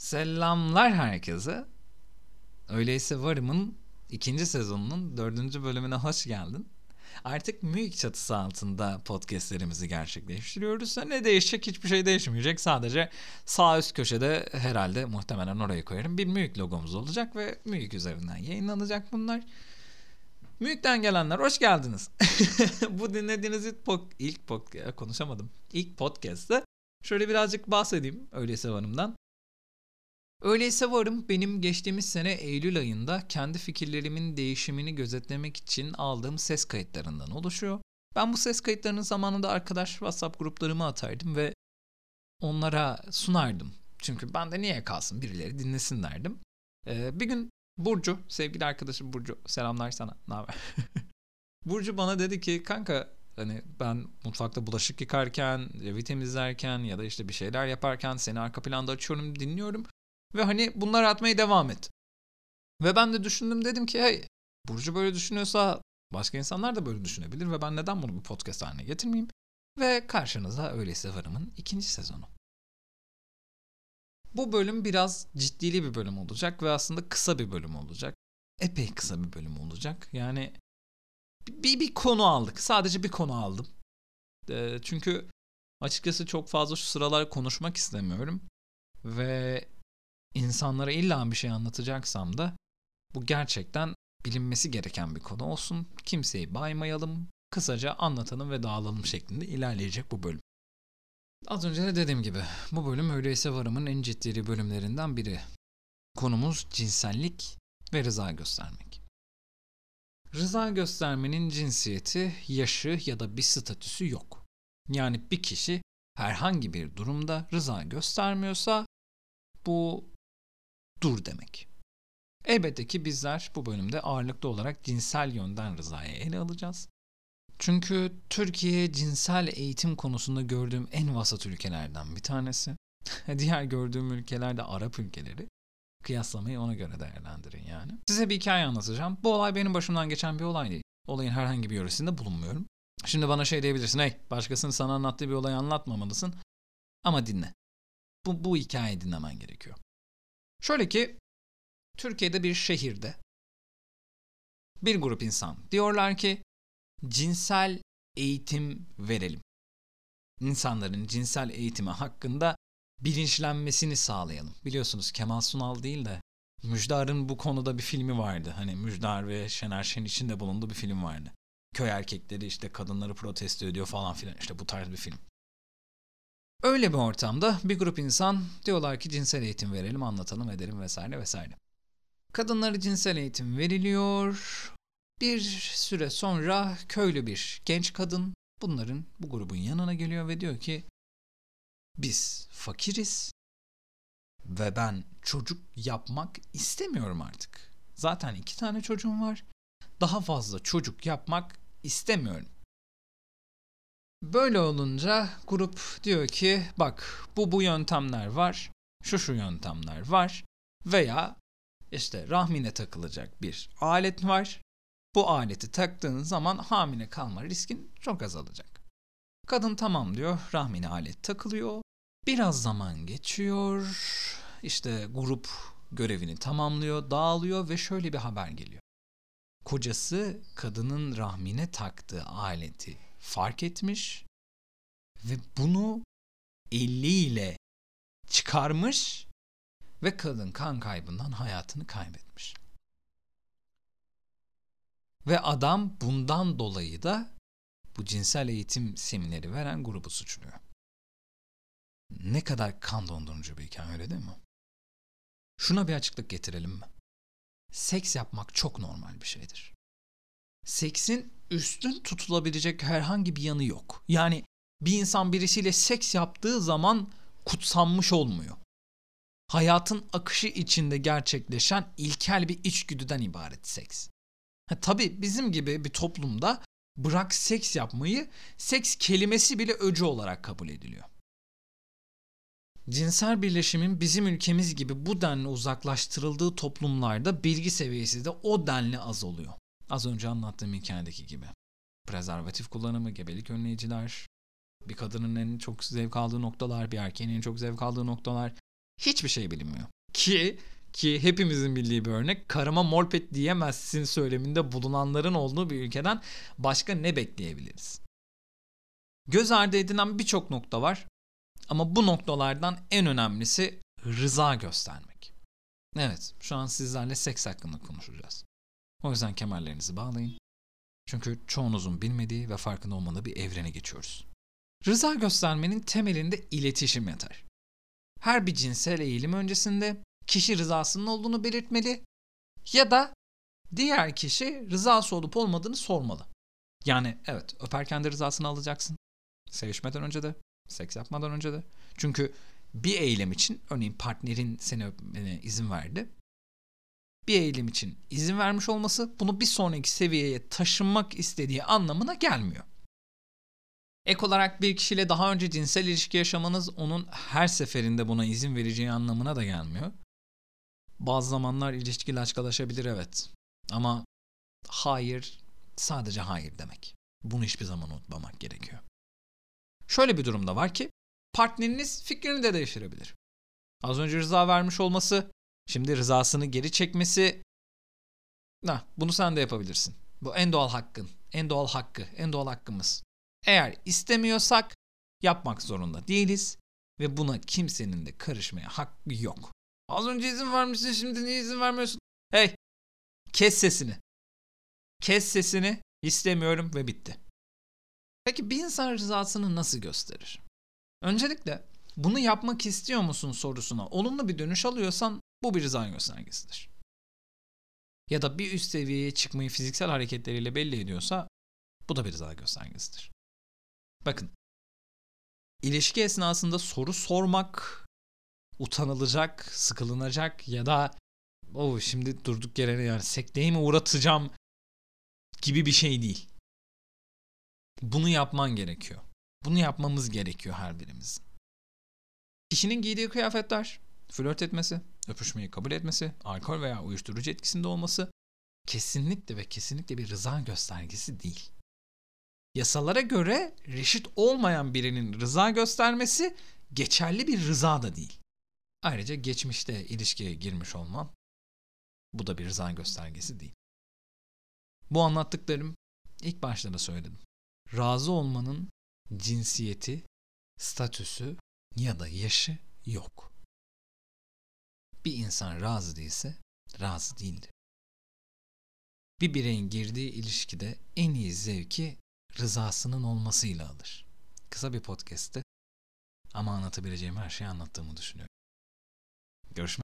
Selamlar herkese. Öyleyse Varım'ın ikinci sezonunun dördüncü bölümüne hoş geldin. Artık MÜİK çatısı altında podcastlerimizi gerçekleştiriyoruz. Ne değişecek? Hiçbir şey değişmeyecek. Sadece sağ üst köşede herhalde muhtemelen oraya koyarım. Bir MÜİK logomuz olacak ve MÜİK üzerinden yayınlanacak bunlar. MÜİK'ten gelenler hoş geldiniz. Bu dinlediğiniz ilk, pod, ilk podcast konuşamadım. İlk podcast'te şöyle birazcık bahsedeyim öyleyse varımdan. Öyleyse varım benim geçtiğimiz sene Eylül ayında kendi fikirlerimin değişimini gözetlemek için aldığım ses kayıtlarından oluşuyor. Ben bu ses kayıtlarını zamanında arkadaş WhatsApp gruplarıma atardım ve onlara sunardım. Çünkü ben de niye kalsın birileri dinlesin derdim. Ee, bir gün Burcu, sevgili arkadaşım Burcu, selamlar sana. Ne haber? Burcu bana dedi ki kanka hani ben mutfakta bulaşık yıkarken, evi temizlerken ya da işte bir şeyler yaparken seni arka planda açıyorum, dinliyorum. Ve hani bunları atmaya devam et. Ve ben de düşündüm dedim ki hey Burcu böyle düşünüyorsa başka insanlar da böyle düşünebilir ve ben neden bunu bir podcast haline getirmeyeyim? Ve karşınıza Öyleyse Varım'ın ikinci sezonu. Bu bölüm biraz ciddili bir bölüm olacak ve aslında kısa bir bölüm olacak. Epey kısa bir bölüm olacak. Yani bir, bir konu aldık. Sadece bir konu aldım. E, çünkü açıkçası çok fazla şu sıralar konuşmak istemiyorum. Ve insanlara illa bir şey anlatacaksam da bu gerçekten bilinmesi gereken bir konu olsun. Kimseyi baymayalım, kısaca anlatalım ve dağılalım şeklinde ilerleyecek bu bölüm. Az önce de dediğim gibi bu bölüm öyleyse varımın en ciddi bölümlerinden biri. Konumuz cinsellik ve rıza göstermek. Rıza göstermenin cinsiyeti, yaşı ya da bir statüsü yok. Yani bir kişi herhangi bir durumda rıza göstermiyorsa bu dur demek. Elbette ki bizler bu bölümde ağırlıklı olarak cinsel yönden rızayı ele alacağız. Çünkü Türkiye cinsel eğitim konusunda gördüğüm en vasat ülkelerden bir tanesi. Diğer gördüğüm ülkeler de Arap ülkeleri. Kıyaslamayı ona göre değerlendirin yani. Size bir hikaye anlatacağım. Bu olay benim başımdan geçen bir olay değil. Olayın herhangi bir yöresinde bulunmuyorum. Şimdi bana şey diyebilirsin. Hey başkasının sana anlattığı bir olayı anlatmamalısın. Ama dinle. Bu, bu hikayeyi dinlemen gerekiyor. Şöyle ki Türkiye'de bir şehirde bir grup insan diyorlar ki cinsel eğitim verelim. İnsanların cinsel eğitimi hakkında bilinçlenmesini sağlayalım. Biliyorsunuz Kemal Sunal değil de Müjdar'ın bu konuda bir filmi vardı. Hani Müjdar ve Şener Şen içinde bulunduğu bir film vardı. Köy erkekleri işte kadınları protesto ediyor falan filan. İşte bu tarz bir film. Öyle bir ortamda bir grup insan diyorlar ki cinsel eğitim verelim, anlatalım, edelim vesaire vesaire. Kadınlara cinsel eğitim veriliyor. Bir süre sonra köylü bir genç kadın bunların bu grubun yanına geliyor ve diyor ki biz fakiriz ve ben çocuk yapmak istemiyorum artık. Zaten iki tane çocuğum var. Daha fazla çocuk yapmak istemiyorum. Böyle olunca grup diyor ki bak bu bu yöntemler var, şu şu yöntemler var veya işte rahmine takılacak bir alet var. Bu aleti taktığın zaman hamile kalma riskin çok azalacak. Kadın tamam diyor, rahmine alet takılıyor. Biraz zaman geçiyor. İşte grup görevini tamamlıyor, dağılıyor ve şöyle bir haber geliyor. Kocası kadının rahmine taktığı aleti fark etmiş ve bunu eliyle çıkarmış ve kadın kan kaybından hayatını kaybetmiş. Ve adam bundan dolayı da bu cinsel eğitim semineri veren grubu suçluyor. Ne kadar kan dondurucu bir hikaye öyle değil mi? Şuna bir açıklık getirelim mi? Seks yapmak çok normal bir şeydir. Seksin üstün tutulabilecek herhangi bir yanı yok. Yani bir insan birisiyle seks yaptığı zaman kutsanmış olmuyor. Hayatın akışı içinde gerçekleşen ilkel bir içgüdüden ibaret seks. Ha, tabii bizim gibi bir toplumda bırak seks yapmayı, seks kelimesi bile öcü olarak kabul ediliyor. Cinsel birleşimin bizim ülkemiz gibi bu denli uzaklaştırıldığı toplumlarda bilgi seviyesi de o denli az oluyor. Az önce anlattığım hikayedeki gibi. Prezervatif kullanımı, gebelik önleyiciler, bir kadının en çok zevk aldığı noktalar, bir erkeğin en çok zevk aldığı noktalar, Hiçbir şey bilinmiyor. Ki ki hepimizin bildiği bir örnek karıma molpet diyemezsin söyleminde bulunanların olduğu bir ülkeden başka ne bekleyebiliriz? Göz ardı edilen birçok nokta var ama bu noktalardan en önemlisi rıza göstermek. Evet, şu an sizlerle seks hakkında konuşacağız. O yüzden kemerlerinizi bağlayın. Çünkü çoğunuzun bilmediği ve farkında olmadığı bir evrene geçiyoruz. Rıza göstermenin temelinde iletişim yatar. Her bir cinsel eğilim öncesinde kişi rızasının olduğunu belirtmeli ya da diğer kişi rızası olup olmadığını sormalı. Yani evet öperken de rızasını alacaksın. Sevişmeden önce de, seks yapmadan önce de. Çünkü bir eylem için örneğin partnerin seni öpmene izin verdi. Bir eylem için izin vermiş olması bunu bir sonraki seviyeye taşınmak istediği anlamına gelmiyor. Ek olarak bir kişiyle daha önce cinsel ilişki yaşamanız onun her seferinde buna izin vereceği anlamına da gelmiyor. Bazı zamanlar ilişki laçkalaşabilir evet. Ama hayır sadece hayır demek. Bunu hiçbir zaman unutmamak gerekiyor. Şöyle bir durumda var ki partneriniz fikrini de değiştirebilir. Az önce rıza vermiş olması, şimdi rızasını geri çekmesi. Na, bunu sen de yapabilirsin. Bu en doğal hakkın, en doğal hakkı, en doğal hakkımız. Eğer istemiyorsak yapmak zorunda değiliz ve buna kimsenin de karışmaya hakkı yok. Az önce izin vermişsin şimdi niye izin vermiyorsun? Hey kes sesini. Kes sesini istemiyorum ve bitti. Peki bir insan rızasını nasıl gösterir? Öncelikle bunu yapmak istiyor musun sorusuna olumlu bir dönüş alıyorsan bu bir rıza göstergesidir. Ya da bir üst seviyeye çıkmayı fiziksel hareketleriyle belli ediyorsa bu da bir rıza göstergesidir. Bakın ilişki esnasında soru sormak utanılacak, sıkılınacak ya da oh, şimdi durduk yere yani sekteye mi uğratacağım gibi bir şey değil. Bunu yapman gerekiyor. Bunu yapmamız gerekiyor her birimizin. Kişinin giydiği kıyafetler, flört etmesi, öpüşmeyi kabul etmesi, alkol veya uyuşturucu etkisinde olması kesinlikle ve kesinlikle bir rıza göstergesi değil. Yasalara göre reşit olmayan birinin rıza göstermesi geçerli bir rıza da değil. Ayrıca geçmişte ilişkiye girmiş olman bu da bir rıza göstergesi değil. Bu anlattıklarım ilk başta da söyledim. Razı olmanın cinsiyeti, statüsü ya da yaşı yok. Bir insan razı değilse razı değildir. Bir bireyin girdiği ilişkide en iyi zevki rızasının olmasıyla alır. Kısa bir podcast'te ama anlatabileceğim her şeyi anlattığımı düşünüyorum. Görüşmek